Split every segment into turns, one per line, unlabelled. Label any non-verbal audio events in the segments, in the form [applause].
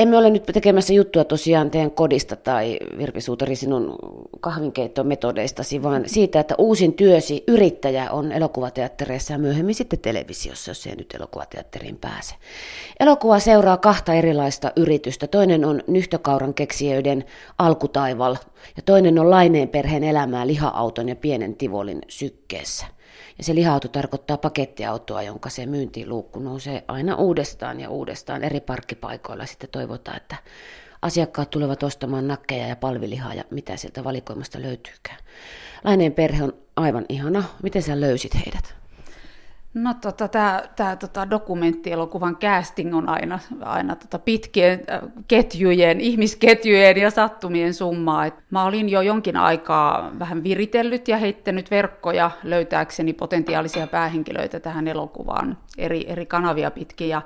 Emme ole nyt tekemässä juttua tosiaan teidän kodista tai Virpi Suutari sinun kahvinkeittometodeistasi, vaan siitä, että uusin työsi yrittäjä on elokuvateattereissa ja myöhemmin sitten televisiossa, jos ei nyt elokuvateatteriin pääse. Elokuva seuraa kahta erilaista yritystä. Toinen on Nyhtökauran keksijöiden alkutaival ja toinen on Laineen perheen elämää liha-auton ja pienen Tivolin sykkeessä. Ja se liha-auto tarkoittaa pakettiautoa, jonka se myyntiluukku nousee aina uudestaan ja uudestaan eri parkkipaikoilla. Sitten toivotaan, että asiakkaat tulevat ostamaan nakkeja ja palvilihaa ja mitä sieltä valikoimasta löytyykään. Laineen perhe on aivan ihana. Miten sä löysit heidät?
No tota, tämä tota, dokumenttielokuvan casting on aina, aina tota, pitkien äh, ketjujen, ihmisketjujen ja sattumien summaa. Et mä olin jo jonkin aikaa vähän viritellyt ja heittänyt verkkoja löytääkseni potentiaalisia päähenkilöitä tähän elokuvaan eri, eri kanavia pitkin. Ja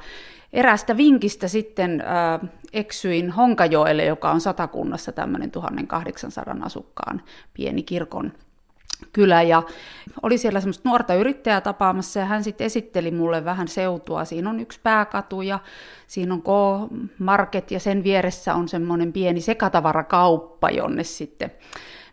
erästä vinkistä sitten äh, eksyin Honkajoelle, joka on satakunnassa tämmöinen 1800 asukkaan pieni kirkon kylä ja oli siellä semmoista nuorta yrittäjää tapaamassa ja hän sitten esitteli mulle vähän seutua. Siinä on yksi pääkatu ja siinä on K-market ja sen vieressä on semmoinen pieni sekatavarakauppa, jonne sitten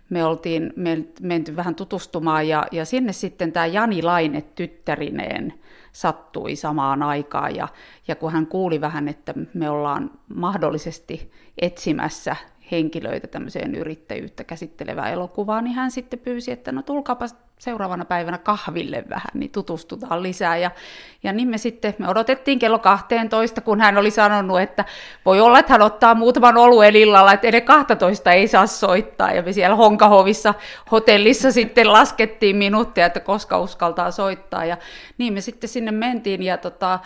me oltiin menty vähän tutustumaan ja, ja sinne sitten tämä Jani Laine tyttärineen sattui samaan aikaan ja, ja kun hän kuuli vähän, että me ollaan mahdollisesti etsimässä henkilöitä tämmöiseen yrittäjyyttä käsittelevään elokuvaan, niin hän sitten pyysi, että no tulkaapa seuraavana päivänä kahville vähän, niin tutustutaan lisää. Ja, ja niin me sitten, me odotettiin kello 12, kun hän oli sanonut, että voi olla, että hän ottaa muutaman oluen illalla, että ennen 12 ei saa soittaa. Ja me siellä Honkahovissa hotellissa sitten laskettiin minuutteja, että koska uskaltaa soittaa. Ja niin me sitten sinne mentiin ja tota,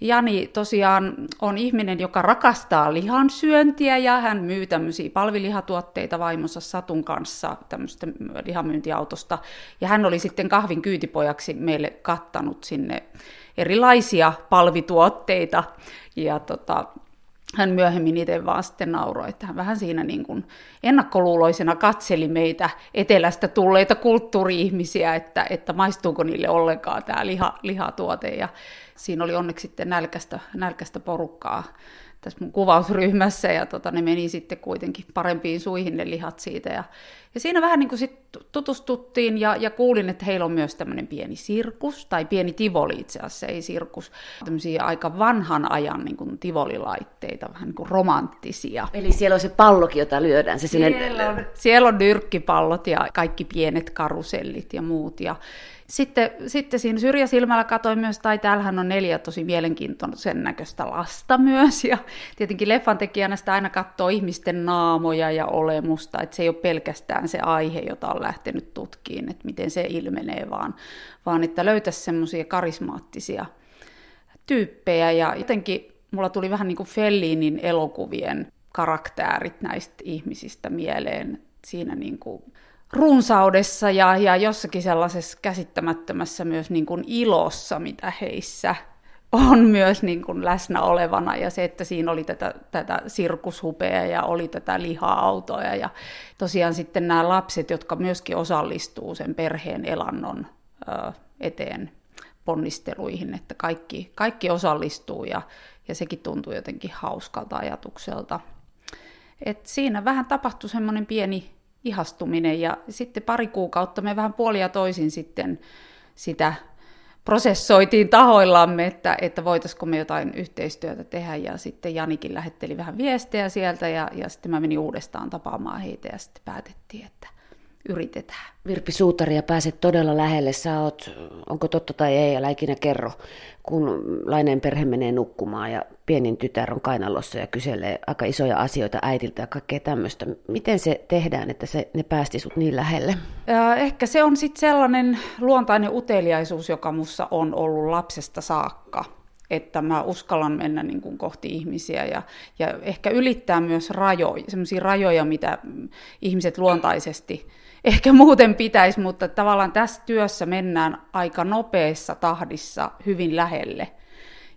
Jani tosiaan on ihminen, joka rakastaa lihansyöntiä ja hän myy tämmöisiä palvilihatuotteita vaimonsa Satun kanssa tämmöistä lihamyyntiautosta. Ja hän oli sitten kahvin kyytipojaksi meille kattanut sinne erilaisia palvituotteita. Ja tota, hän myöhemmin itse vaan sitten nauroi, että hän vähän siinä niin kuin ennakkoluuloisena katseli meitä etelästä tulleita kulttuuri-ihmisiä, että, että maistuuko niille ollenkaan tämä liha, lihatuote. Ja siinä oli onneksi sitten nälkästä, nälkästä porukkaa tässä mun kuvausryhmässä ja tota, ne meni sitten kuitenkin parempiin suihin ne lihat siitä. Ja, ja siinä vähän niin kuin sit tutustuttiin ja, ja kuulin, että heillä on myös tämmöinen pieni sirkus, tai pieni tivoli itse asiassa, ei sirkus, tämmöisiä aika vanhan ajan niin kuin tivolilaitteita, vähän niin kuin romanttisia.
Eli siellä on se pallokin, jota lyödään. Se
siellä, sinne... on, siellä on nyrkkipallot ja kaikki pienet karusellit ja muut. Ja, sitten, sitten siinä syrjäsilmällä katsoin myös, tai täällähän on neljä tosi mielenkiintoisen näköistä lasta myös, ja tietenkin leffan tekijänä sitä aina katsoo ihmisten naamoja ja olemusta, että se ei ole pelkästään se aihe, jota on lähtenyt tutkiin, että miten se ilmenee, vaan, vaan että löytäisi semmoisia karismaattisia tyyppejä, ja jotenkin mulla tuli vähän niin kuin Fellinin elokuvien karaktäärit näistä ihmisistä mieleen siinä niin kuin runsaudessa ja, ja jossakin sellaisessa käsittämättömässä myös niin kuin ilossa, mitä heissä on myös niin kuin läsnä olevana ja se, että siinä oli tätä, tätä sirkushupea ja oli tätä liha-autoja ja tosiaan sitten nämä lapset, jotka myöskin osallistuu sen perheen elannon ö, eteen ponnisteluihin, että kaikki, kaikki osallistuu ja, ja sekin tuntuu jotenkin hauskalta ajatukselta. Et siinä vähän tapahtui semmoinen pieni ihastuminen ja sitten pari kuukautta me vähän puolia toisin sitten sitä prosessoitiin tahoillamme, että, että voitaisiko me jotain yhteistyötä tehdä. Ja sitten Janikin lähetteli vähän viestejä sieltä ja, ja sitten mä menin uudestaan tapaamaan heitä ja sitten päätettiin, että yritetään.
Virpi Suutaria pääset todella lähelle. Sä oot, onko totta tai ei, älä ikinä kerro, kun lainen perhe menee nukkumaan ja pienin tytär on kainalossa ja kyselee aika isoja asioita äidiltä ja kaikkea tämmöistä. Miten se tehdään, että se, ne päästi sut niin lähelle?
Ja ehkä se on sitten sellainen luontainen uteliaisuus, joka mussa on ollut lapsesta saakka että mä uskallan mennä niin kuin kohti ihmisiä ja, ja ehkä ylittää myös rajoja, sellaisia rajoja, mitä ihmiset luontaisesti ehkä muuten pitäisi, mutta tavallaan tässä työssä mennään aika nopeassa tahdissa hyvin lähelle.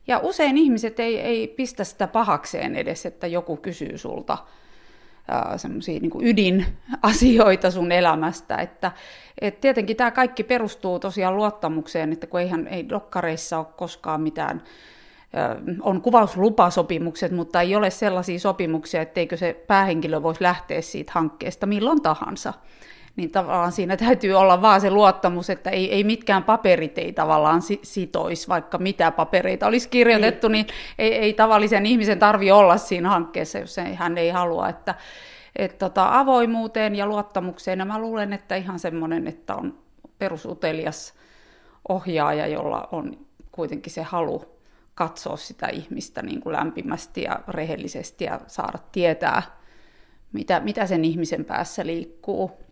Ja usein ihmiset ei, ei pistä sitä pahakseen edes, että joku kysyy sulta semmoisia niin ydinasioita sun elämästä. Että, et tietenkin tämä kaikki perustuu tosiaan luottamukseen, että kun eihän ei dokkareissa ole koskaan mitään on kuvauslupasopimukset, mutta ei ole sellaisia sopimuksia, etteikö se päähenkilö voisi lähteä siitä hankkeesta milloin tahansa. Niin tavallaan siinä täytyy olla vaan se luottamus, että ei, ei mitkään paperit ei tavallaan sitoisi, vaikka mitä papereita olisi kirjoitettu, niin, niin ei, ei tavallisen ihmisen tarvi olla siinä hankkeessa, jos hän ei halua. Että, et tota, avoimuuteen ja luottamukseen, ja mä luulen, että ihan semmoinen, että on perusutelias ohjaaja, jolla on kuitenkin se halu katsoa sitä ihmistä niin kuin lämpimästi ja rehellisesti ja saada tietää, mitä, mitä sen ihmisen päässä liikkuu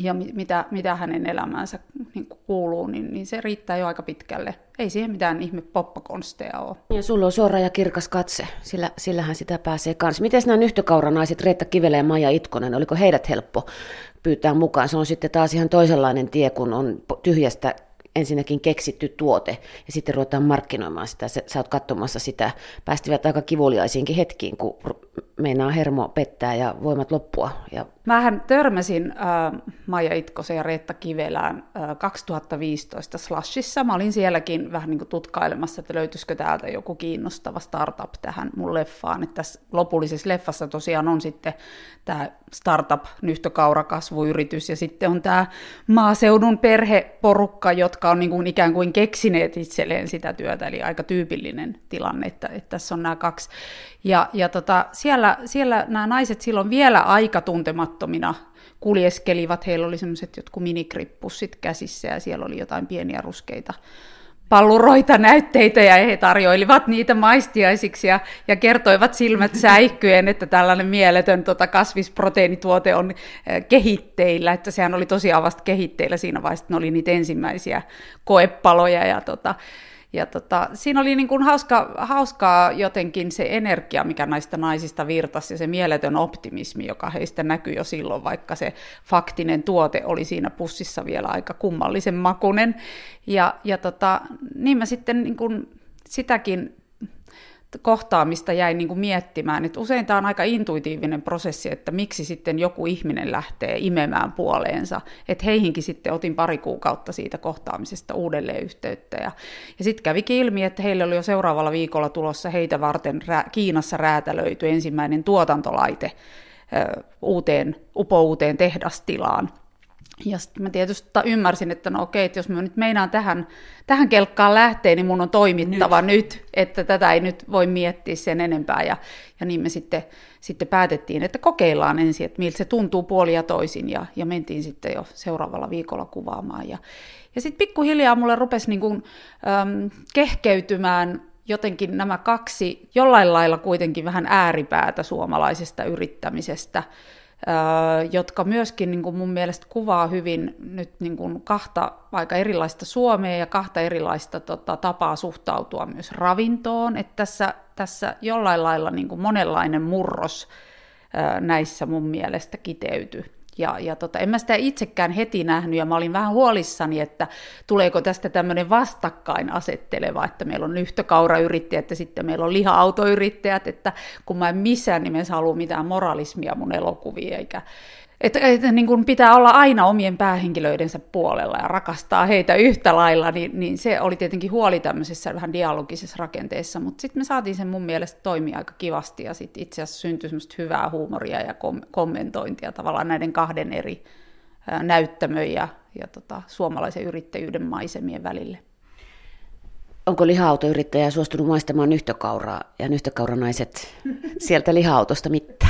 ja mitä, mitä hänen elämäänsä niin kuuluu, niin, niin se riittää jo aika pitkälle. Ei siihen mitään ihme poppakonsteja ole.
Ja sulla on suora ja kirkas katse, sillä, sillähän sitä pääsee kanssa. Miten nämä nyhtökauranaiset, Reetta Kivelä ja Maija Itkonen, oliko heidät helppo pyytää mukaan? Se on sitten taas ihan toisenlainen tie, kun on tyhjästä ensinnäkin keksitty tuote ja sitten ruvetaan markkinoimaan sitä. Sä, sä oot katsomassa sitä. Päästivät aika kivuliaisiinkin hetkiin, kun meinaa hermo pettää ja voimat loppua. Ja...
Mähän törmäsin äh, Maija Itkosen ja Reetta Kivelään äh, 2015 Slashissa. Mä olin sielläkin vähän niin kuin tutkailemassa, että löytyisikö täältä joku kiinnostava startup tähän mun leffaan. Että tässä lopullisessa leffassa tosiaan on sitten tämä startup, nyhtökaurakasvuyritys ja sitten on tämä maaseudun perheporukka, jotka on niin kuin ikään kuin keksineet itselleen sitä työtä, eli aika tyypillinen tilanne, että, että tässä on nämä kaksi. Ja, ja tota, siellä, siellä nämä naiset silloin vielä aika tuntemattomina kuljeskelivat, heillä oli semmoiset jotkut minikrippussit käsissä ja siellä oli jotain pieniä ruskeita palluroita näytteitä ja he tarjoilivat niitä maistiaisiksi ja, ja kertoivat silmät säikkyen, että tällainen mieletön tota, kasvisproteiinituote on äh, kehitteillä, että sehän oli tosiaan vasta kehitteillä siinä vaiheessa, että ne oli niitä ensimmäisiä koepaloja ja tota, ja tota, siinä oli niin kuin hauska, hauskaa jotenkin se energia, mikä näistä naisista virtasi ja se mieletön optimismi, joka heistä näkyi jo silloin, vaikka se faktinen tuote oli siinä pussissa vielä aika kummallisen makunen. Ja, ja tota, niin mä sitten niin kuin sitäkin kohtaamista jäin niin kuin miettimään, että usein tämä on aika intuitiivinen prosessi, että miksi sitten joku ihminen lähtee imemään puoleensa, että heihinkin sitten otin pari kuukautta siitä kohtaamisesta uudelleen yhteyttä. Ja, ja sitten kävikin ilmi, että heille oli jo seuraavalla viikolla tulossa heitä varten rää, Kiinassa räätälöity ensimmäinen tuotantolaite ö, uuteen, upouuteen tehdastilaan, ja sitten mä tietysti ymmärsin, että no okei, että jos mä nyt meinaan tähän, tähän kelkkaan lähteä, niin mun on toimittava nyt. nyt, että tätä ei nyt voi miettiä sen enempää. Ja, ja niin me sitten, sitten päätettiin, että kokeillaan ensin, että miltä se tuntuu puoli ja toisin. Ja, ja mentiin sitten jo seuraavalla viikolla kuvaamaan. Ja, ja sitten pikkuhiljaa mulle rupesi niin kuin, äm, kehkeytymään jotenkin nämä kaksi jollain lailla kuitenkin vähän ääripäätä suomalaisesta yrittämisestä – jotka myöskin niin kuin mun mielestä kuvaa hyvin nyt niin kuin kahta aika erilaista Suomea ja kahta erilaista tota, tapaa suhtautua myös ravintoon. Että tässä, tässä jollain lailla niin kuin monenlainen murros näissä mun mielestä kiteytyy. Ja, ja tota, en mä sitä itsekään heti nähnyt, ja mä olin vähän huolissani, että tuleeko tästä tämmöinen vastakkain asetteleva, että meillä on nyhtökaurayrittäjät ja sitten meillä on liha-autoyrittäjät, että kun mä en missään nimessä halua mitään moralismia mun elokuviin, eikä, että, että niin kuin pitää olla aina omien päähenkilöidensä puolella ja rakastaa heitä yhtä lailla, niin, niin se oli tietenkin huoli tämmöisessä vähän dialogisessa rakenteessa, mutta sitten me saatiin sen mun mielestä toimia aika kivasti ja sitten itse asiassa syntyi semmoista hyvää huumoria ja kom- kommentointia tavallaan näiden kahden eri näyttämön ja, ja tota, suomalaisen yrittäjyyden maisemien välille.
Onko liha-autoyrittäjä suostunut maistamaan nyhtökauraa ja nyhtökauranaiset sieltä liha-autosta mitään?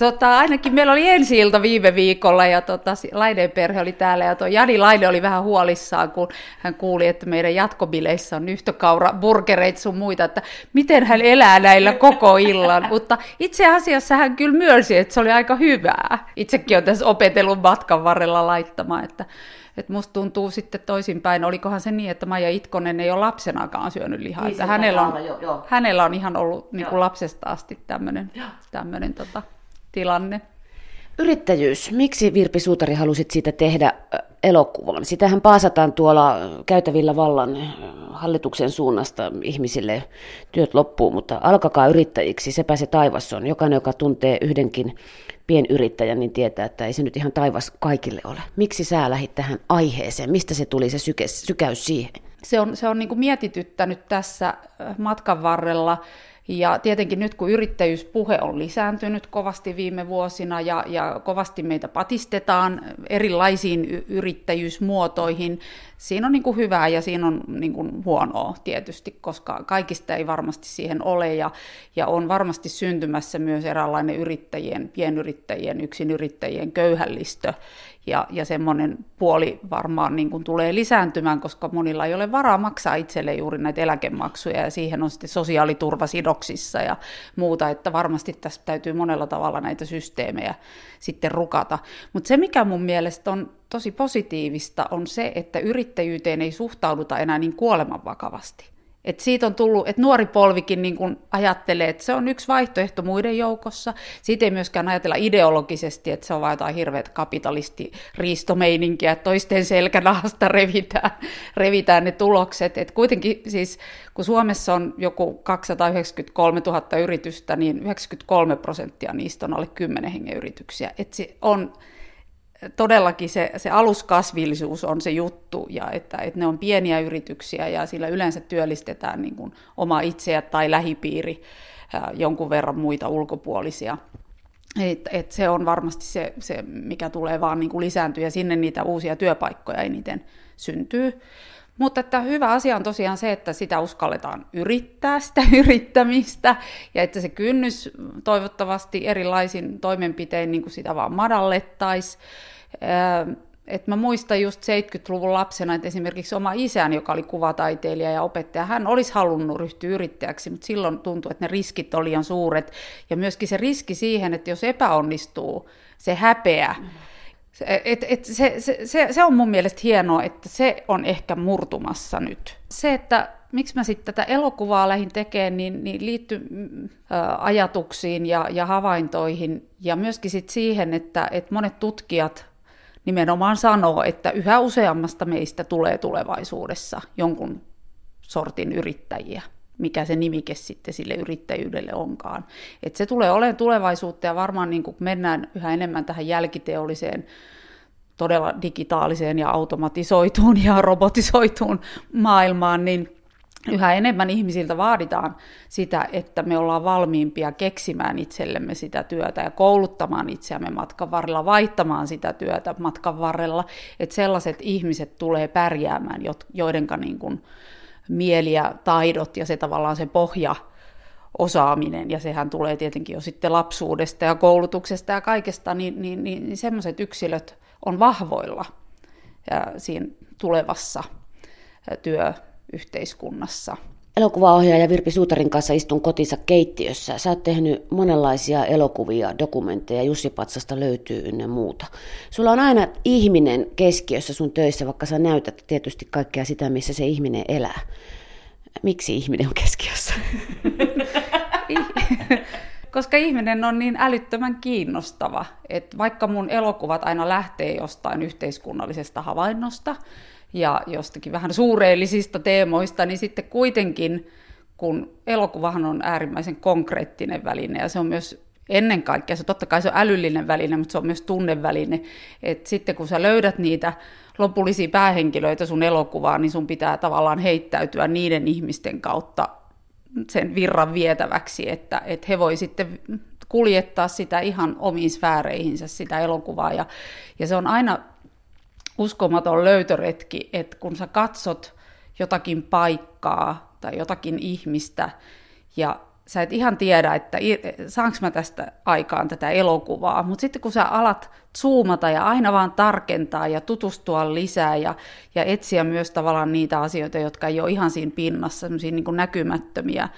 Tota, ainakin meillä oli ensi ilta viime viikolla ja tota, Laineen perhe oli täällä ja tuo Jani Laine oli vähän huolissaan, kun hän kuuli, että meidän jatkobileissä on nyhtökaura, burgereita sun muita, että miten hän elää näillä koko illan. [laughs] Mutta itse asiassa hän kyllä myönsi, että se oli aika hyvää. Itsekin on tässä opetellut matkan varrella laittamaan, että että musta tuntuu sitten toisinpäin, olikohan se niin, että Maija Itkonen ei ole lapsenakaan syönyt lihaa. Niin, että hänellä, on, jo, jo. hänellä on ihan ollut niin kuin lapsesta asti tämmöinen tota, tilanne.
Yrittäjyys. Miksi Virpi Suutari halusit siitä tehdä elokuvan? Sitähän paasataan tuolla käytävillä vallan hallituksen suunnasta ihmisille työt loppuu, mutta alkakaa yrittäjiksi, sepä se taivas on. Jokainen, joka tuntee yhdenkin pienyrittäjän, niin tietää, että ei se nyt ihan taivas kaikille ole. Miksi sä lähit tähän aiheeseen? Mistä se tuli se syke, sykäys siihen?
se on, se on niin mietityttänyt tässä matkan varrella, ja tietenkin nyt kun yrittäjyyspuhe on lisääntynyt kovasti viime vuosina ja, ja kovasti meitä patistetaan erilaisiin yrittäjyysmuotoihin, siinä on niin kuin hyvää ja siinä on niin kuin huonoa tietysti, koska kaikista ei varmasti siihen ole ja, ja on varmasti syntymässä myös eräänlainen yrittäjien, pienyrittäjien, yksinyrittäjien köyhällistö ja, ja semmoinen puoli varmaan niin kuin tulee lisääntymään, koska monilla ei ole varaa maksaa itselle juuri näitä eläkemaksuja ja siihen on sitten sosiaaliturva sidoksissa ja muuta, että varmasti tässä täytyy monella tavalla näitä systeemejä sitten rukata. Mutta se, mikä mun mielestä on tosi positiivista, on se, että yrittäjyyteen ei suhtauduta enää niin kuoleman vakavasti. Et siitä on tullut, että nuori polvikin niin kun ajattelee, että se on yksi vaihtoehto muiden joukossa. Siitä ei myöskään ajatella ideologisesti, että se on vain jotain hirveät kapitalisti-riistomeininkiä, että toisten selkänahasta revitään, revitään ne tulokset. Et kuitenkin siis, kun Suomessa on joku 293 000 yritystä, niin 93 prosenttia niistä on alle 10 hengen yrityksiä. Et se on todellakin se, se aluskasvillisuus on se juttu, ja että, että ne on pieniä yrityksiä, ja sillä yleensä työllistetään niin kuin oma itseä tai lähipiiri ää, jonkun verran muita ulkopuolisia. Et, et se on varmasti se, se, mikä tulee vaan niin kuin lisääntyä, ja sinne niitä uusia työpaikkoja eniten syntyy. Mutta että hyvä asia on tosiaan se, että sitä uskalletaan yrittää, sitä [laughs] yrittämistä, ja että se kynnys toivottavasti erilaisin toimenpitein niin kuin sitä vaan madallettaisiin. Et mä muistan just 70-luvun lapsena, että esimerkiksi oma isäni, joka oli kuvataiteilija ja opettaja, hän olisi halunnut ryhtyä yrittäjäksi, mutta silloin tuntui, että ne riskit olivat liian suuret. Ja myöskin se riski siihen, että jos epäonnistuu, se häpeä, mm et, et se, se, se, se on mun mielestä hienoa, että se on ehkä murtumassa nyt. Se, että miksi mä sitten tätä elokuvaa lähdin tekemään, niin, niin liittyy mm, ajatuksiin ja, ja havaintoihin ja myöskin sit siihen, että, että monet tutkijat nimenomaan sanoo, että yhä useammasta meistä tulee tulevaisuudessa jonkun sortin yrittäjiä mikä se nimike sitten sille yrittäjyydelle onkaan. Et se tulee olemaan tulevaisuutta ja varmaan niin kuin mennään yhä enemmän tähän jälkiteolliseen, todella digitaaliseen ja automatisoituun ja [laughs] robotisoituun maailmaan, niin yhä enemmän ihmisiltä vaaditaan sitä, että me ollaan valmiimpia keksimään itsellemme sitä työtä ja kouluttamaan itseämme matkan varrella, vaihtamaan sitä työtä matkan varrella, että sellaiset ihmiset tulee pärjäämään, joidenka niin kuin mieli ja taidot ja se tavallaan se pohja osaaminen, ja sehän tulee tietenkin jo sitten lapsuudesta ja koulutuksesta ja kaikesta, niin, niin, niin, niin semmoiset yksilöt on vahvoilla siinä tulevassa työyhteiskunnassa.
Elokuvaohjaaja Virpi Suutarin kanssa istun kotinsa keittiössä. Sä oot tehnyt monenlaisia elokuvia, dokumentteja, Jussi Patsasta löytyy ynnä muuta. Sulla on aina ihminen keskiössä sun töissä, vaikka sä näytät tietysti kaikkea sitä, missä se ihminen elää. Miksi ihminen on keskiössä? [laughs]
Koska ihminen on niin älyttömän kiinnostava, että vaikka mun elokuvat aina lähtee jostain yhteiskunnallisesta havainnosta, ja jostakin vähän suureellisista teemoista, niin sitten kuitenkin, kun elokuvahan on äärimmäisen konkreettinen väline ja se on myös ennen kaikkea, se totta kai se on älyllinen väline, mutta se on myös tunneväline, että sitten kun sä löydät niitä lopullisia päähenkilöitä sun elokuvaan, niin sun pitää tavallaan heittäytyä niiden ihmisten kautta sen virran vietäväksi, että, että he voi sitten kuljettaa sitä ihan omiin sfääreihinsä sitä elokuvaa. Ja, ja se on aina uskomaton löytöretki, että kun sä katsot jotakin paikkaa tai jotakin ihmistä ja sä et ihan tiedä, että saanko mä tästä aikaan tätä elokuvaa, mutta sitten kun sä alat zoomata ja aina vaan tarkentaa ja tutustua lisää ja, ja etsiä myös tavallaan niitä asioita, jotka ei ole ihan siinä pinnassa, semmoisia niin näkymättömiä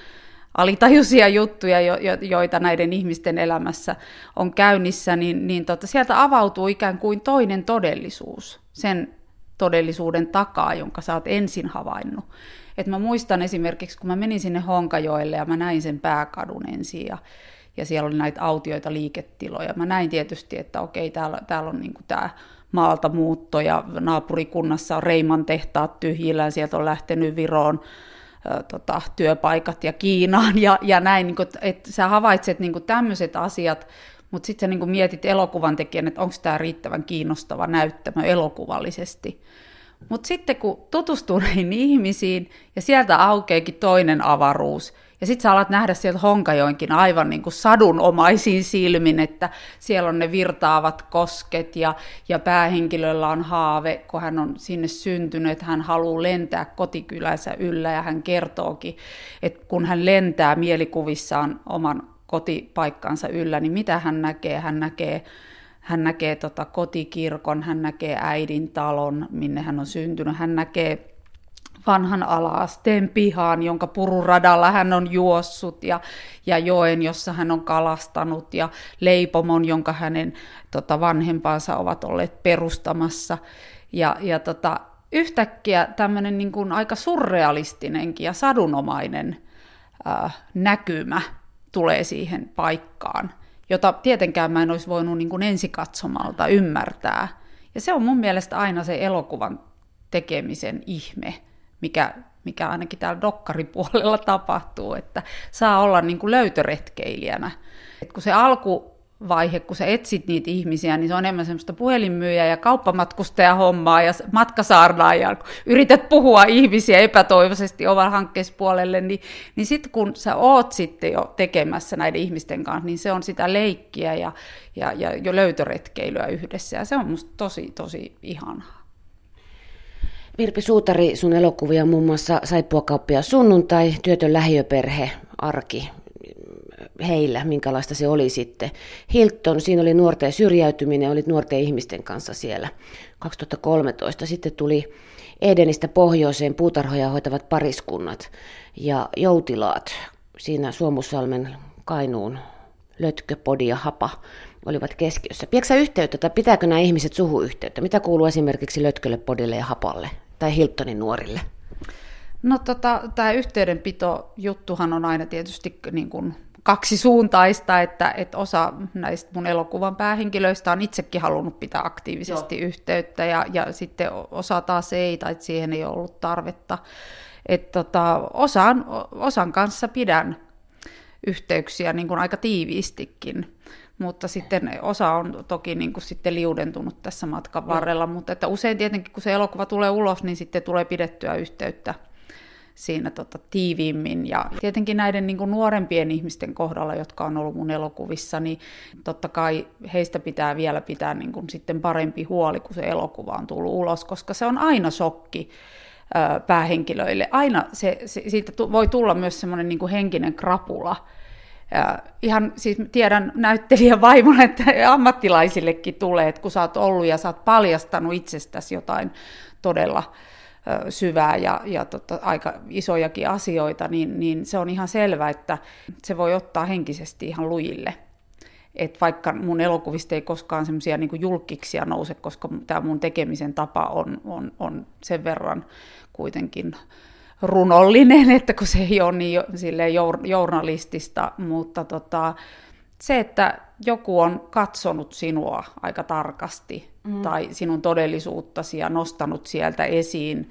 alitajuisia juttuja, jo, jo, joita näiden ihmisten elämässä on käynnissä, niin, niin tota, sieltä avautuu ikään kuin toinen todellisuus sen todellisuuden takaa, jonka sä oot ensin havainnut. Et mä muistan esimerkiksi, kun mä menin sinne Honkajoelle ja mä näin sen pääkadun ensin ja, ja siellä oli näitä autioita liiketiloja. Mä näin tietysti, että okei, täällä, täällä on niinku tämä maalta muutto ja naapurikunnassa on Reiman tehtaat tyhjillään, sieltä on lähtenyt Viroon tota, työpaikat ja Kiinaan ja, ja näin, niin kuin, että sä havaitset niin tämmöiset asiat, mutta sitten sä niin mietit elokuvan tekijän, että onko tämä riittävän kiinnostava näyttämö elokuvallisesti. Mutta sitten kun tutustuu näihin ihmisiin ja sieltä aukeekin toinen avaruus, ja sitten sä alat nähdä sieltä Honkajoinkin aivan niin kuin sadunomaisiin silmin, että siellä on ne virtaavat kosket ja, ja päähenkilöllä on haave, kun hän on sinne syntynyt, että hän haluaa lentää kotikylänsä yllä ja hän kertookin, että kun hän lentää mielikuvissaan oman kotipaikkansa yllä, niin mitä hän näkee? Hän näkee hän näkee tota kotikirkon, hän näkee äidin talon, minne hän on syntynyt, hän näkee vanhan alaasteen pihaan, jonka pururadalla hän on juossut, ja, ja joen, jossa hän on kalastanut, ja leipomon, jonka hänen tota, vanhempansa ovat olleet perustamassa. Ja, ja tota, yhtäkkiä tämmöinen niin kuin aika surrealistinenkin ja sadunomainen äh, näkymä tulee siihen paikkaan, jota tietenkään mä en olisi voinut niin kuin ensikatsomalta ymmärtää. Ja se on mun mielestä aina se elokuvan tekemisen ihme, mikä, mikä ainakin täällä dokkaripuolella [laughs] tapahtuu, että saa olla niin kuin löytöretkeilijänä. Et kun se alkuvaihe, kun sä etsit niitä ihmisiä, niin se on enemmän semmoista puhelinmyyjä ja kauppamatkustaja hommaa ja matkasaarnaa ja yrität puhua ihmisiä epätoivoisesti oman hankkeespuolelle, niin, niin sitten kun sä oot sitten jo tekemässä näiden ihmisten kanssa, niin se on sitä leikkiä ja, ja, ja jo löytöretkeilyä yhdessä ja se on musta tosi, tosi ihanaa.
Virpi Suutari, sun elokuvia muun muassa Saippuakauppia sunnuntai, työtön lähiöperhe, arki, heillä, minkälaista se oli sitten. Hilton, siinä oli nuorten syrjäytyminen, olit nuorten ihmisten kanssa siellä 2013. Sitten tuli Edenistä pohjoiseen puutarhoja hoitavat pariskunnat ja joutilaat siinä Suomussalmen Kainuun Lötköpodi ja Hapa olivat keskiössä. Pidätkö yhteyttä tai pitääkö nämä ihmiset suhuyhteyttä? Mitä kuuluu esimerkiksi Lötkölle, Podille ja Hapalle tai Hiltonin nuorille?
No tota, tämä yhteydenpito juttuhan on aina tietysti niin kuin kaksisuuntaista, että, että osa näistä mun elokuvan päähenkilöistä on itsekin halunnut pitää aktiivisesti Joo. yhteyttä ja, ja sitten osa taas ei tai siihen ei ollut tarvetta. että tota, osan, osan kanssa pidän yhteyksiä niin kuin aika tiiviistikin mutta sitten osa on toki niin kuin sitten liudentunut tässä matkan varrella, no. mutta että usein tietenkin kun se elokuva tulee ulos, niin sitten tulee pidettyä yhteyttä siinä tota, tiiviimmin. Ja tietenkin näiden niin kuin nuorempien ihmisten kohdalla, jotka on ollut mun elokuvissa, niin totta kai heistä pitää vielä pitää niin kuin sitten parempi huoli, kun se elokuva on tullut ulos, koska se on aina shokki päähenkilöille. Aina se, se, siitä voi tulla myös semmoinen niin henkinen krapula, ja ihan siis tiedän näyttelijän vaimon, että ammattilaisillekin tulee, että kun sä oot ollut ja sä oot paljastanut itsestäsi jotain todella syvää ja, ja tota, aika isojakin asioita, niin, niin se on ihan selvä, että se voi ottaa henkisesti ihan lujille. Et vaikka mun elokuvista ei koskaan semmoisia niin julkiksia nouse, koska tämä mun tekemisen tapa on, on, on sen verran kuitenkin runollinen, [laughs] että kun se ei ole niin journalistista, mutta tota, se, että joku on katsonut sinua aika tarkasti mm. tai sinun todellisuuttasi ja nostanut sieltä esiin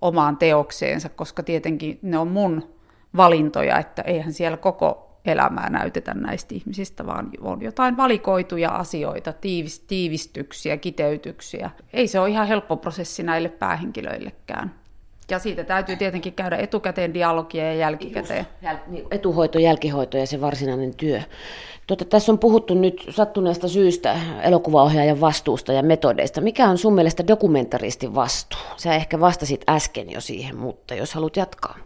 omaan teokseensa, koska tietenkin ne on mun valintoja, että eihän siellä koko elämää näytetä näistä ihmisistä, vaan on jotain valikoituja asioita, tiivis, tiivistyksiä, kiteytyksiä. Ei se ole ihan helppo prosessi näille päähenkilöillekään. Ja siitä täytyy tietenkin käydä etukäteen dialogia ja jälkikäteen.
Niin, etuhoito, jälkihoito ja se varsinainen työ. Tuota, tässä on puhuttu nyt sattuneesta syystä elokuvaohjaajan vastuusta ja metodeista. Mikä on sun mielestä dokumentaristin vastuu? Sä ehkä vastasit äsken jo siihen, mutta jos haluat jatkaa.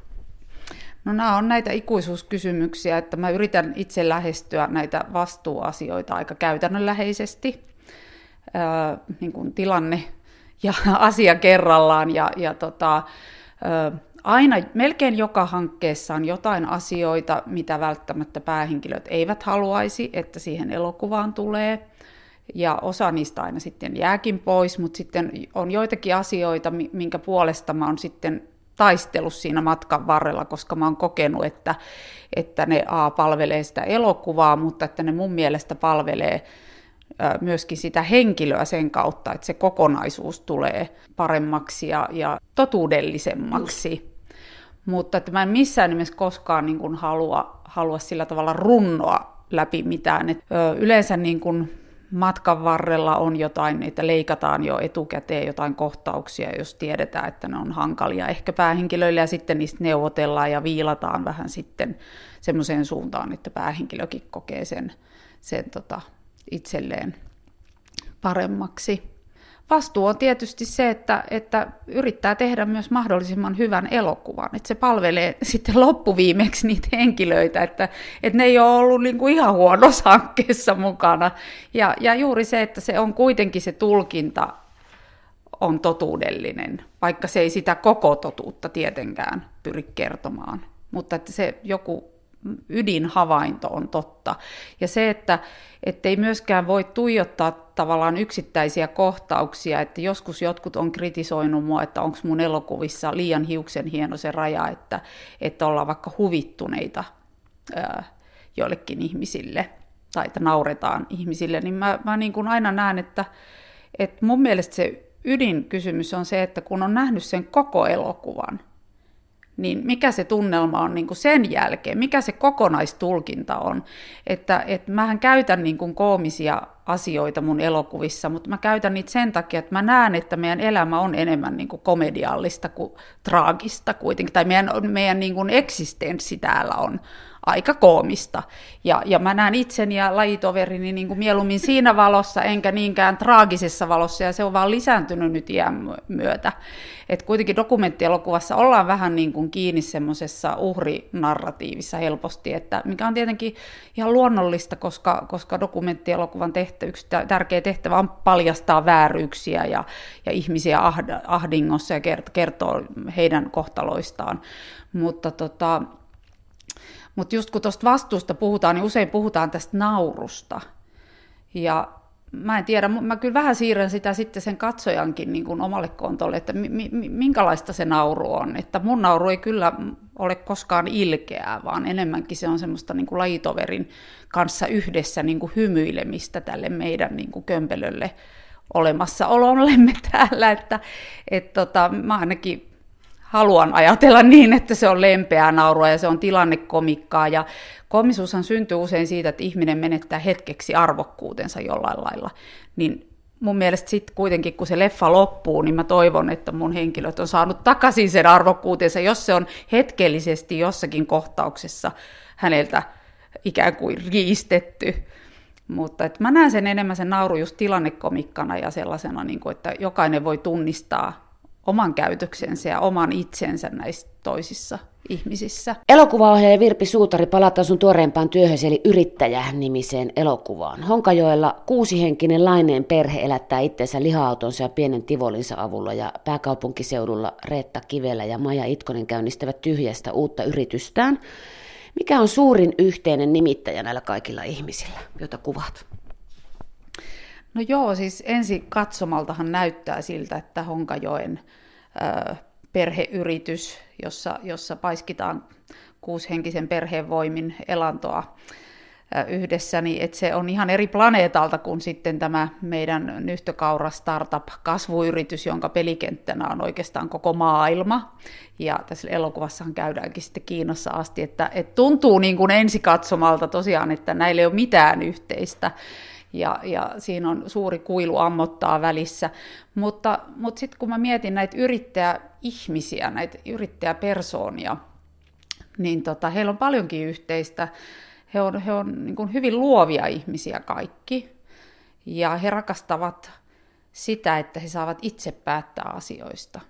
No nämä on näitä ikuisuuskysymyksiä, että mä yritän itse lähestyä näitä vastuuasioita aika käytännönläheisesti. Öö, niin kuin tilanne ja [laughs] asia kerrallaan. Ja, ja tota, aina, melkein joka hankkeessa on jotain asioita, mitä välttämättä päähenkilöt eivät haluaisi, että siihen elokuvaan tulee. Ja osa niistä aina sitten jääkin pois, mutta sitten on joitakin asioita, minkä puolesta mä oon sitten taistellut siinä matkan varrella, koska mä oon kokenut, että, että ne A palvelee sitä elokuvaa, mutta että ne mun mielestä palvelee myöskin sitä henkilöä sen kautta, että se kokonaisuus tulee paremmaksi ja, ja totuudellisemmaksi. Mutta että mä en missään nimessä koskaan niin kuin halua, halua sillä tavalla runnoa läpi mitään. Et, ö, yleensä niin kuin matkan varrella on jotain, että leikataan jo etukäteen jotain kohtauksia, jos tiedetään, että ne on hankalia ehkä päähenkilöille, ja sitten niistä neuvotellaan ja viilataan vähän sitten semmoiseen suuntaan, että päähenkilökin kokee sen, sen tota, itselleen paremmaksi. Vastuu on tietysti se, että, että yrittää tehdä myös mahdollisimman hyvän elokuvan, että se palvelee [laughs] sitten loppuviimeksi niitä henkilöitä, että, että ne ei ole ollut niin kuin ihan huonossa hankkeessa mukana. Ja, ja juuri se, että se on kuitenkin se tulkinta on totuudellinen, vaikka se ei sitä koko totuutta tietenkään pyri kertomaan. Mutta että se joku ydinhavainto on totta. Ja se, että ei myöskään voi tuijottaa tavallaan yksittäisiä kohtauksia, että joskus jotkut on kritisoinut mua, että onko mun elokuvissa liian hiuksen hieno se raja, että, että ollaan vaikka huvittuneita ää, joillekin ihmisille tai että nauretaan ihmisille, niin mä, mä niin kuin aina näen, että, että mun mielestä se ydinkysymys on se, että kun on nähnyt sen koko elokuvan – niin mikä se tunnelma on niin kuin sen jälkeen, mikä se kokonaistulkinta on. Että, että mähän käytän niin kuin koomisia asioita mun elokuvissa, mutta mä käytän niitä sen takia, että mä näen, että meidän elämä on enemmän niin kuin komediallista kuin traagista kuitenkin, tai meidän, meidän niin kuin eksistenssi täällä on aika koomista. Ja, ja mä näen itseni ja lajitoverini niin kuin mieluummin siinä valossa, enkä niinkään traagisessa valossa, ja se on vaan lisääntynyt nyt iän myötä. Et kuitenkin dokumenttielokuvassa ollaan vähän niin kuin kiinni semmoisessa uhrinarratiivissa helposti, että mikä on tietenkin ihan luonnollista, koska, koska dokumenttielokuvan tehtä, yksi tärkeä tehtävä on paljastaa vääryyksiä ja, ja ihmisiä ahdingossa ja kertoo heidän kohtaloistaan. Mutta tota, mutta just kun tuosta vastuusta puhutaan, niin usein puhutaan tästä naurusta. Ja mä en tiedä, mä kyllä vähän siirrän sitä sitten sen katsojankin niin kuin omalle kontolle, että mi- mi- minkälaista se nauru on. Että mun nauru ei kyllä ole koskaan ilkeää, vaan enemmänkin se on semmoista niin kuin lajitoverin kanssa yhdessä niin kuin hymyilemistä tälle meidän niin kuin kömpelölle olemassaolollemme [laughs] täällä. Että et tota, mä ainakin haluan ajatella niin, että se on lempeää naurua ja se on tilannekomikkaa. Ja komisuushan syntyy usein siitä, että ihminen menettää hetkeksi arvokkuutensa jollain lailla. Niin mun mielestä sitten kuitenkin, kun se leffa loppuu, niin mä toivon, että mun henkilöt on saanut takaisin sen arvokkuutensa, jos se on hetkellisesti jossakin kohtauksessa häneltä ikään kuin riistetty. Mutta että mä näen sen enemmän sen nauru just tilannekomikkana ja sellaisena, niin kuin, että jokainen voi tunnistaa oman käytöksensä ja oman itsensä näissä toisissa ihmisissä.
Elokuvaohjaaja Virpi Suutari, palataan sun tuoreempaan työhösi eli Yrittäjä-nimiseen elokuvaan. Honkajoella kuusihenkinen laineen perhe elättää itseensä liha-autonsa ja pienen tivolinsa avulla ja pääkaupunkiseudulla Reetta Kivelä ja Maja Itkonen käynnistävät tyhjästä uutta yritystään. Mikä on suurin yhteinen nimittäjä näillä kaikilla ihmisillä, joita kuvat?
No joo, siis ensi katsomaltahan näyttää siltä, että Honkajoen ö, perheyritys, jossa, jossa paiskitaan kuushenkisen perheen voimin elantoa yhdessä, niin että se on ihan eri planeetalta kuin sitten tämä meidän nyhtökaura startup kasvuyritys, jonka pelikenttänä on oikeastaan koko maailma. Ja tässä elokuvassahan käydäänkin sitten Kiinassa asti, että, että tuntuu niin kuin ensikatsomalta tosiaan, että näillä ei ole mitään yhteistä ja, ja siinä on suuri kuilu ammottaa välissä. Mutta, mutta sitten kun mä mietin näitä yrittäjäihmisiä, näitä yrittäjäpersoonia, niin tota, heillä on paljonkin yhteistä. He on, he on niin hyvin luovia ihmisiä kaikki, ja he rakastavat sitä, että he saavat itse päättää asioista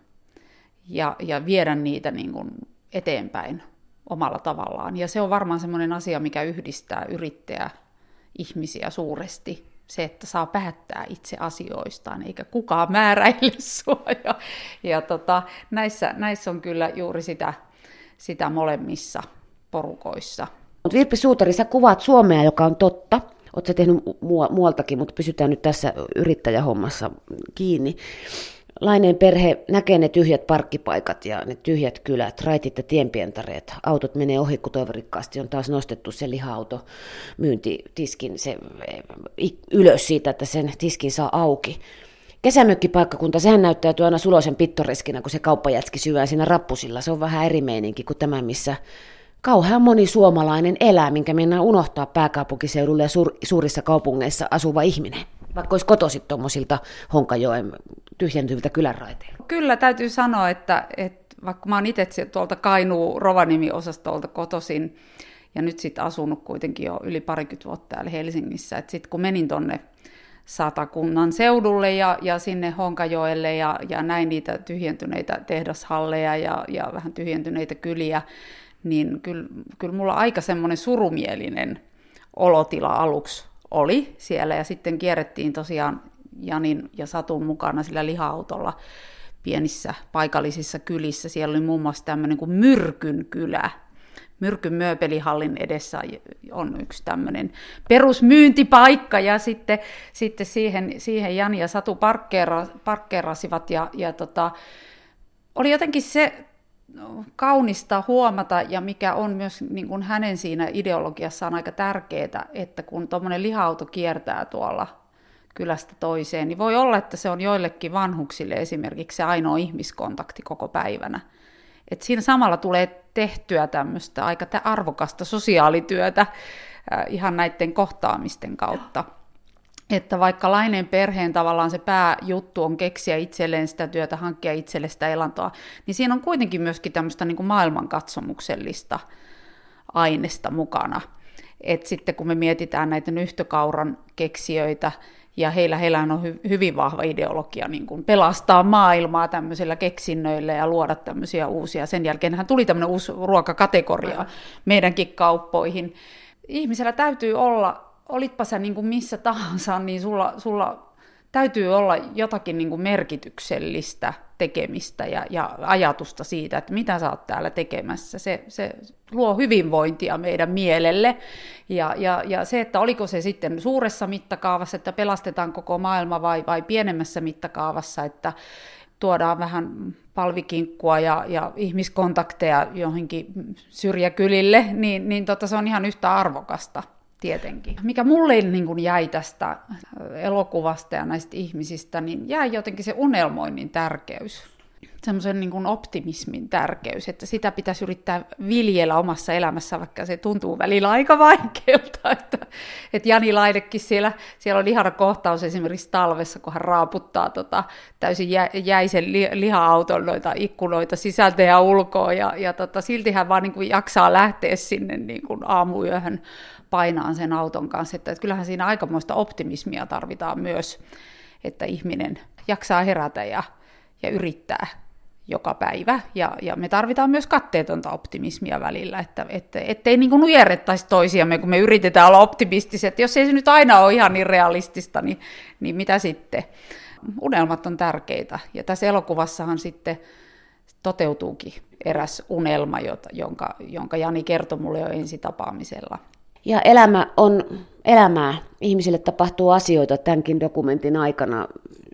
ja, ja viedä niitä niin kuin eteenpäin omalla tavallaan. Ja se on varmaan semmoinen asia, mikä yhdistää yrittäjä ihmisiä suuresti se, että saa päättää itse asioistaan, eikä kukaan määräile [laughs] sua. Ja, ja tota, näissä, näissä on kyllä juuri sitä, sitä molemmissa porukoissa.
Mutta Virpi Suutari, sä kuvaat Suomea, joka on totta. Oletko tehnyt muualtakin, mutta pysytään nyt tässä yrittäjähommassa kiinni. Laineen perhe näkee ne tyhjät parkkipaikat ja ne tyhjät kylät, raitit ja tienpientareet. Autot menee ohi, kun toivorikkaasti on taas nostettu se liha-auto myyntitiskin se, ylös siitä, että sen tiskin saa auki. Kesämökkipaikkakunta, sehän näyttäytyy aina suloisen pittoreskinä, kun se kauppajätski syvää siinä rappusilla. Se on vähän eri meininki kuin tämä, missä kauhean moni suomalainen elää, minkä mennään unohtaa pääkaupunkiseudulla ja suur, suurissa kaupungeissa asuva ihminen. Vaikka olisi kotoisin tuommoisilta Honkajoen tyhjentyviltä kylänraiteilta.
Kyllä täytyy sanoa, että, että vaikka mä oon itse tuolta Kainuu Rovaniemi-osastolta kotoisin, ja nyt sitten asunut kuitenkin jo yli parikymmentä vuotta täällä Helsingissä, että sitten kun menin tonne Satakunnan seudulle ja, ja sinne Honkajoelle ja, ja näin niitä tyhjentyneitä tehdashalleja ja, ja vähän tyhjentyneitä kyliä, niin kyllä, kyllä mulla aika semmoinen surumielinen olotila aluksi oli siellä ja sitten kierrettiin tosiaan Janin ja Satun mukana sillä liha-autolla pienissä paikallisissa kylissä. Siellä oli muun muassa tämmöinen kuin Myrkyn kylä, Myrkyn mööpelihallin edessä on yksi tämmöinen perusmyyntipaikka ja sitten, sitten siihen, siihen Jani ja Satu parkkeera, parkkeerasivat ja, ja tota, oli jotenkin se kaunista huomata ja mikä on myös niin kuin hänen siinä ideologiassaan aika tärkeää, että kun tuommoinen liha-auto kiertää tuolla kylästä toiseen, niin voi olla, että se on joillekin vanhuksille esimerkiksi se ainoa ihmiskontakti koko päivänä. Et siinä samalla tulee tehtyä tämmöistä aika arvokasta sosiaalityötä äh, ihan näiden kohtaamisten kautta. Että vaikka laineen perheen tavallaan se pääjuttu on keksiä itselleen sitä työtä, hankkia itselle sitä elantoa, niin siinä on kuitenkin myöskin tämmöistä niin kuin maailmankatsomuksellista aineesta mukana. Et sitten kun me mietitään näitä nyhtökauran keksijöitä, ja heillä, heillä on hy, hyvin vahva ideologia niin kuin pelastaa maailmaa tämmöisillä keksinnöillä ja luoda tämmöisiä uusia. Sen jälkeen tuli tämmöinen uusi ruokakategoria meidänkin kauppoihin. Ihmisellä täytyy olla, olitpa sä niin kuin missä tahansa, niin sulla, sulla täytyy olla jotakin niin kuin merkityksellistä tekemistä ja, ja ajatusta siitä, että mitä sä oot täällä tekemässä. Se, se luo hyvinvointia meidän mielelle. Ja, ja, ja se, että oliko se sitten suuressa mittakaavassa, että pelastetaan koko maailma vai, vai pienemmässä mittakaavassa, että tuodaan vähän palvikinkkua ja, ja ihmiskontakteja johonkin syrjäkylille, niin, niin tota, se on ihan yhtä arvokasta tietenkin. Mikä mulle niin kuin jäi tästä elokuvasta ja näistä ihmisistä, niin jäi jotenkin se unelmoinnin tärkeys. Semmoisen niin kuin optimismin tärkeys, että sitä pitäisi yrittää viljellä omassa elämässä, vaikka se tuntuu välillä aika vaikealta. Että, että Jani Laidekin siellä, siellä on ihana kohtaus esimerkiksi talvessa, kun hän raaputtaa tota, täysin jä, jäisen li, liha-auton noita ikkunoita sisältä ja ulkoa, ja, ja tota, silti hän vaan niin kuin jaksaa lähteä sinne niin kuin aamuyöhön painaan sen auton kanssa. Että, että kyllähän siinä aikamoista optimismia tarvitaan myös, että ihminen jaksaa herätä ja, ja yrittää joka päivä. Ja, ja me tarvitaan myös katteetonta optimismia välillä, että, että ettei niin nujerrettaisi toisiamme, kun me yritetään olla optimistiset. Jos ei se nyt aina ole ihan niin realistista, niin, niin mitä sitten? Unelmat on tärkeitä. Ja tässä elokuvassahan sitten toteutuukin eräs unelma, jota, jonka, jonka Jani kertoi mulle jo ensi tapaamisella.
Ja elämä on elämää. Ihmisille tapahtuu asioita tämänkin dokumentin aikana.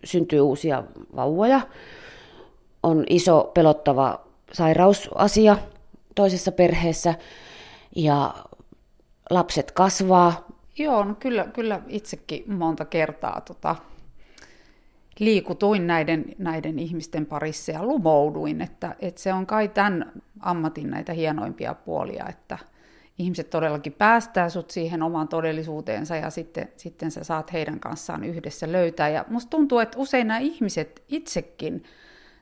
Syntyy uusia vauvoja. On iso pelottava sairausasia toisessa perheessä. Ja lapset kasvaa.
Joo, no kyllä, kyllä itsekin monta kertaa tota, liikutuin näiden, näiden ihmisten parissa ja lumouduin, että, että se on kai tämän ammatin näitä hienoimpia puolia, että – ihmiset todellakin päästää sut siihen omaan todellisuuteensa ja sitten, sitten sä saat heidän kanssaan yhdessä löytää. Ja musta tuntuu, että usein nämä ihmiset itsekin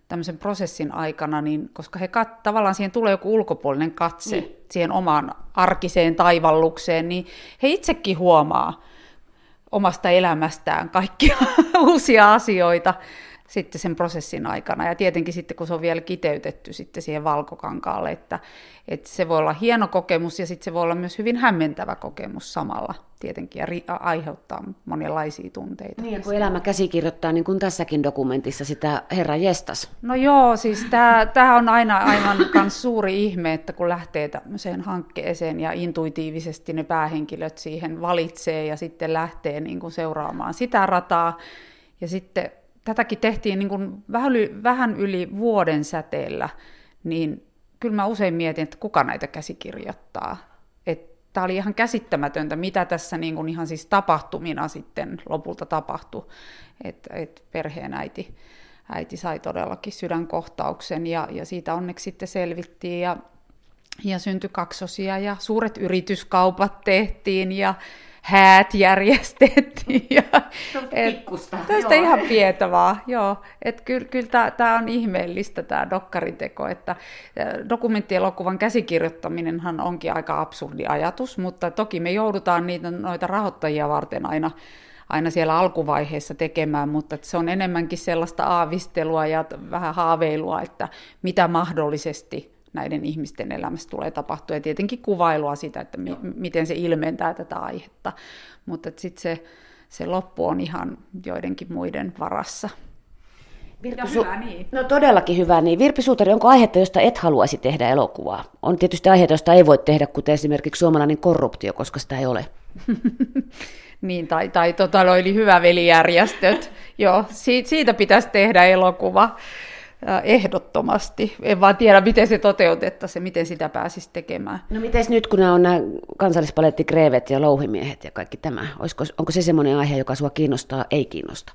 tämmöisen prosessin aikana, niin, koska he kat, tavallaan siihen tulee joku ulkopuolinen katse niin. siihen omaan arkiseen taivallukseen, niin he itsekin huomaa omasta elämästään kaikkia [laughs] uusia asioita sitten sen prosessin aikana. Ja tietenkin sitten, kun se on vielä kiteytetty sitten siihen valkokankaalle, että, että se voi olla hieno kokemus ja sitten se voi olla myös hyvin hämmentävä kokemus samalla tietenkin ja ri- aiheuttaa monenlaisia tunteita.
Niin, kun elämä käsikirjoittaa, niin kuin tässäkin dokumentissa sitä Herra Jestas.
No joo, siis tämä on aina aivan [laughs] kans suuri ihme, että kun lähtee tämmöiseen hankkeeseen ja intuitiivisesti ne päähenkilöt siihen valitsee ja sitten lähtee niin kuin seuraamaan sitä rataa ja sitten tätäkin tehtiin niin kuin vähän, yli, vähän yli vuoden säteellä, niin kyllä mä usein mietin, että kuka näitä käsikirjoittaa. Tämä oli ihan käsittämätöntä, mitä tässä niin kuin ihan siis tapahtumina sitten lopulta tapahtui, että et perheen äiti, äiti sai todellakin sydänkohtauksen ja, ja siitä onneksi sitten selvittiin ja ja syntyi kaksosia ja suuret yrityskaupat tehtiin ja häät järjestettiin. Ja,
Pikkusta.
Tästä ihan pietavaa, joo. Että kyllä, kyllä tämä on ihmeellistä tämä dokkariteko, että dokumenttielokuvan käsikirjoittaminenhan onkin aika absurdi ajatus, mutta toki me joudutaan niitä, noita rahoittajia varten aina aina siellä alkuvaiheessa tekemään, mutta se on enemmänkin sellaista aavistelua ja vähän haaveilua, että mitä mahdollisesti näiden ihmisten elämässä tulee tapahtua. Ja tietenkin kuvailua sitä, että mi- miten se ilmentää tätä aihetta. Mutta sitten se, se loppu on ihan joidenkin muiden varassa.
Virpi ja hyvä niin. No todellakin hyvä niin. Virpi Suutari, onko aihetta, josta et haluaisi tehdä elokuvaa? On tietysti aiheita, josta ei voi tehdä, kuten esimerkiksi suomalainen korruptio, koska sitä ei ole. [laughs]
niin, tai, tai tota, oli hyvä velijärjestöt. Joo, siitä, siitä pitäisi tehdä elokuva ehdottomasti. En vaan tiedä, miten se toteutettaisiin, miten sitä pääsisi tekemään.
No miten nyt, kun nämä on nämä kansallispaletti, kreevet ja louhimiehet ja kaikki tämä, Olisiko, onko se semmoinen aihe, joka sinua kiinnostaa, ei kiinnosta?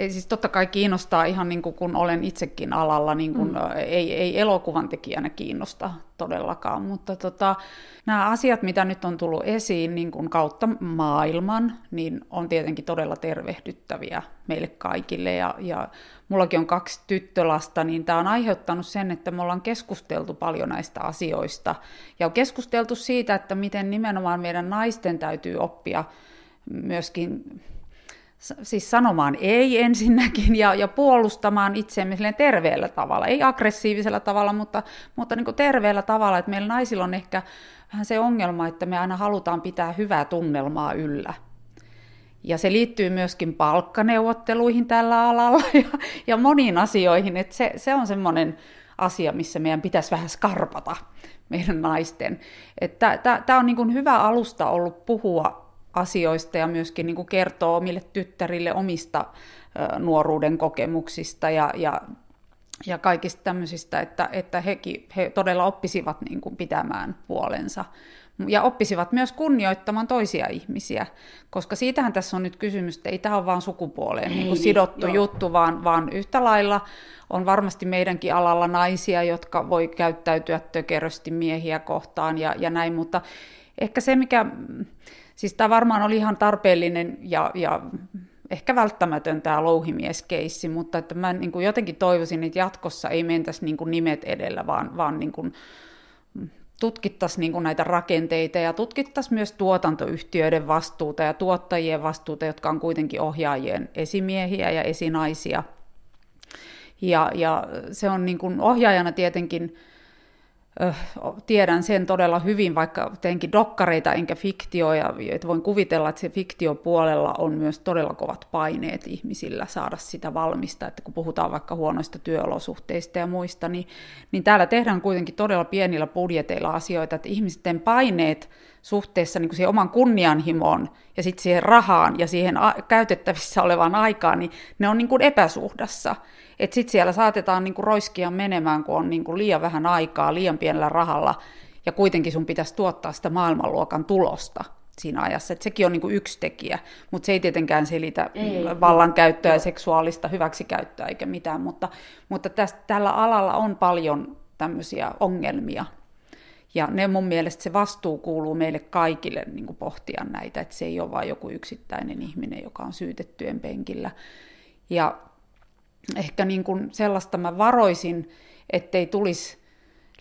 Ei, siis totta kai kiinnostaa ihan niin kuin kun olen itsekin alalla, niin kuin, mm. ei, ei elokuvan tekijänä kiinnosta todellakaan, mutta tota, nämä asiat, mitä nyt on tullut esiin niin kuin kautta maailman, niin on tietenkin todella tervehdyttäviä meille kaikille. Ja, ja mullakin on kaksi tyttölasta, niin tämä on aiheuttanut sen, että me ollaan keskusteltu paljon näistä asioista. Ja on keskusteltu siitä, että miten nimenomaan meidän naisten täytyy oppia myöskin siis sanomaan ei ensinnäkin ja, ja puolustamaan itseämme terveellä tavalla, ei aggressiivisella tavalla, mutta, mutta niin terveellä tavalla, että meillä naisilla on ehkä vähän se ongelma, että me aina halutaan pitää hyvää tunnelmaa yllä. Ja se liittyy myöskin palkkaneuvotteluihin tällä alalla [laughs] ja, ja moniin asioihin, että se, se on semmoinen asia, missä meidän pitäisi vähän skarpata meidän naisten. Tämä on niin hyvä alusta ollut puhua asioista ja myöskin niin kuin kertoo omille tyttärille omista nuoruuden kokemuksista ja, ja, ja kaikista tämmöisistä, että, että hekin, he todella oppisivat niin kuin pitämään puolensa ja oppisivat myös kunnioittamaan toisia ihmisiä, koska siitähän tässä on nyt kysymys, että ei tämä ole vain sukupuoleen niin kuin sidottu joo. juttu, vaan, vaan yhtä lailla on varmasti meidänkin alalla naisia, jotka voi käyttäytyä tökerösti miehiä kohtaan ja, ja näin, mutta ehkä se, mikä Siis tämä varmaan oli ihan tarpeellinen ja, ja ehkä välttämätön tämä louhimieskeissi, mutta että mä niin kuin jotenkin toivoisin, että jatkossa ei mentäisi niin kuin nimet edellä, vaan, vaan niin kuin tutkittaisiin niin kuin näitä rakenteita ja tutkittaisiin myös tuotantoyhtiöiden vastuuta ja tuottajien vastuuta, jotka on kuitenkin ohjaajien esimiehiä ja esinaisia. Ja, ja se on niin kuin ohjaajana tietenkin tiedän sen todella hyvin, vaikka teenkin dokkareita enkä fiktioja, että voin kuvitella, että se fiktiopuolella on myös todella kovat paineet ihmisillä saada sitä valmista, että kun puhutaan vaikka huonoista työolosuhteista ja muista, niin, niin täällä tehdään kuitenkin todella pienillä budjeteilla asioita, että ihmisten paineet suhteessa niin kuin siihen oman kunnianhimoon ja sitten siihen rahaan ja siihen a- käytettävissä olevaan aikaan, niin ne on niin kuin epäsuhdassa. Että sitten siellä saatetaan niin kuin roiskia menemään, kun on niin kuin liian vähän aikaa, liian pienellä rahalla, ja kuitenkin sun pitäisi tuottaa sitä maailmanluokan tulosta siinä ajassa. Et sekin on niin kuin yksi tekijä, mutta se ei tietenkään selitä ei, vallankäyttöä ja seksuaalista hyväksikäyttöä eikä mitään, mutta, mutta tästä, tällä alalla on paljon tämmöisiä ongelmia. Ja ne mun mielestä se vastuu kuuluu meille kaikille niin kuin pohtia näitä, että se ei ole vain joku yksittäinen ihminen, joka on syytettyjen penkillä. Ja ehkä niin kuin sellaista mä varoisin, ettei tulisi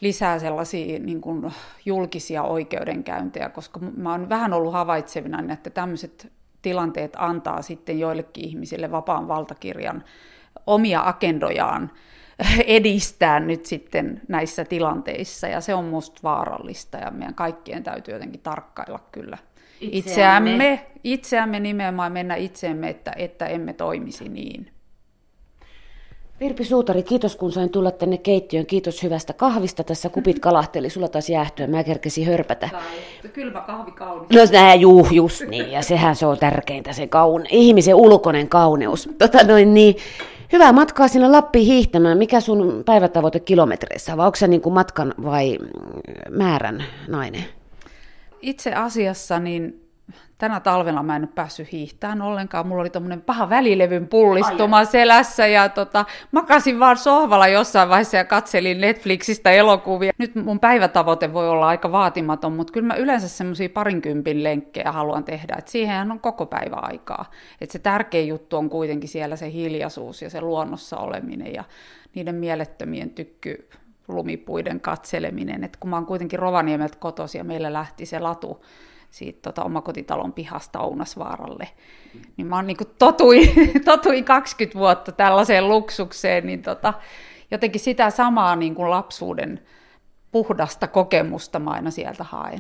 lisää sellaisia niin kuin julkisia oikeudenkäyntejä, koska mä oon vähän ollut havaitsevina, että tämmöiset tilanteet antaa sitten joillekin ihmisille vapaan valtakirjan omia agendojaan [laughs] edistää nyt sitten näissä tilanteissa, ja se on musta vaarallista, ja meidän kaikkien täytyy jotenkin tarkkailla kyllä itseämme, itseämme, itseämme nimenomaan mennä itseemme, että, että emme toimisi niin.
Virpi Suutari, kiitos kun sain tulla tänne keittiöön. Kiitos hyvästä kahvista. Tässä kupit [laughs] kalahteli, sulla taisi jäähtyä, mä kerkesin hörpätä.
Kylmä kahvi kaunis.
No nää, juu, just niin, ja sehän se on tärkeintä, se kaun, ihmisen ulkoinen kauneus. Tota noin niin, hyvää matkaa sinne Lappiin hiihtämään. Mikä sun päivätavoite kilometreissä, vai onko se niin kuin matkan vai määrän nainen?
Itse asiassa niin tänä talvena mä en nyt päässyt hiihtämään ollenkaan. Mulla oli tommonen paha välilevyn pullistuma Ai. selässä ja tota, makasin vaan sohvalla jossain vaiheessa ja katselin Netflixistä elokuvia. Nyt mun päivätavoite voi olla aika vaatimaton, mutta kyllä mä yleensä semmoisia parinkympin lenkkejä haluan tehdä. Et siihen on koko päivä aikaa. Et se tärkein juttu on kuitenkin siellä se hiljaisuus ja se luonnossa oleminen ja niiden mielettömien tykky lumipuiden katseleminen. Et kun mä oon kuitenkin Rovaniemeltä kotosi ja meillä lähti se latu siitä tota, omakotitalon pihasta Ounasvaaralle. Niin mä oon niin totuin, [laughs] totuin 20 vuotta tällaiseen luksukseen, niin tota, jotenkin sitä samaa niin kuin lapsuuden puhdasta kokemusta mä aina sieltä haen.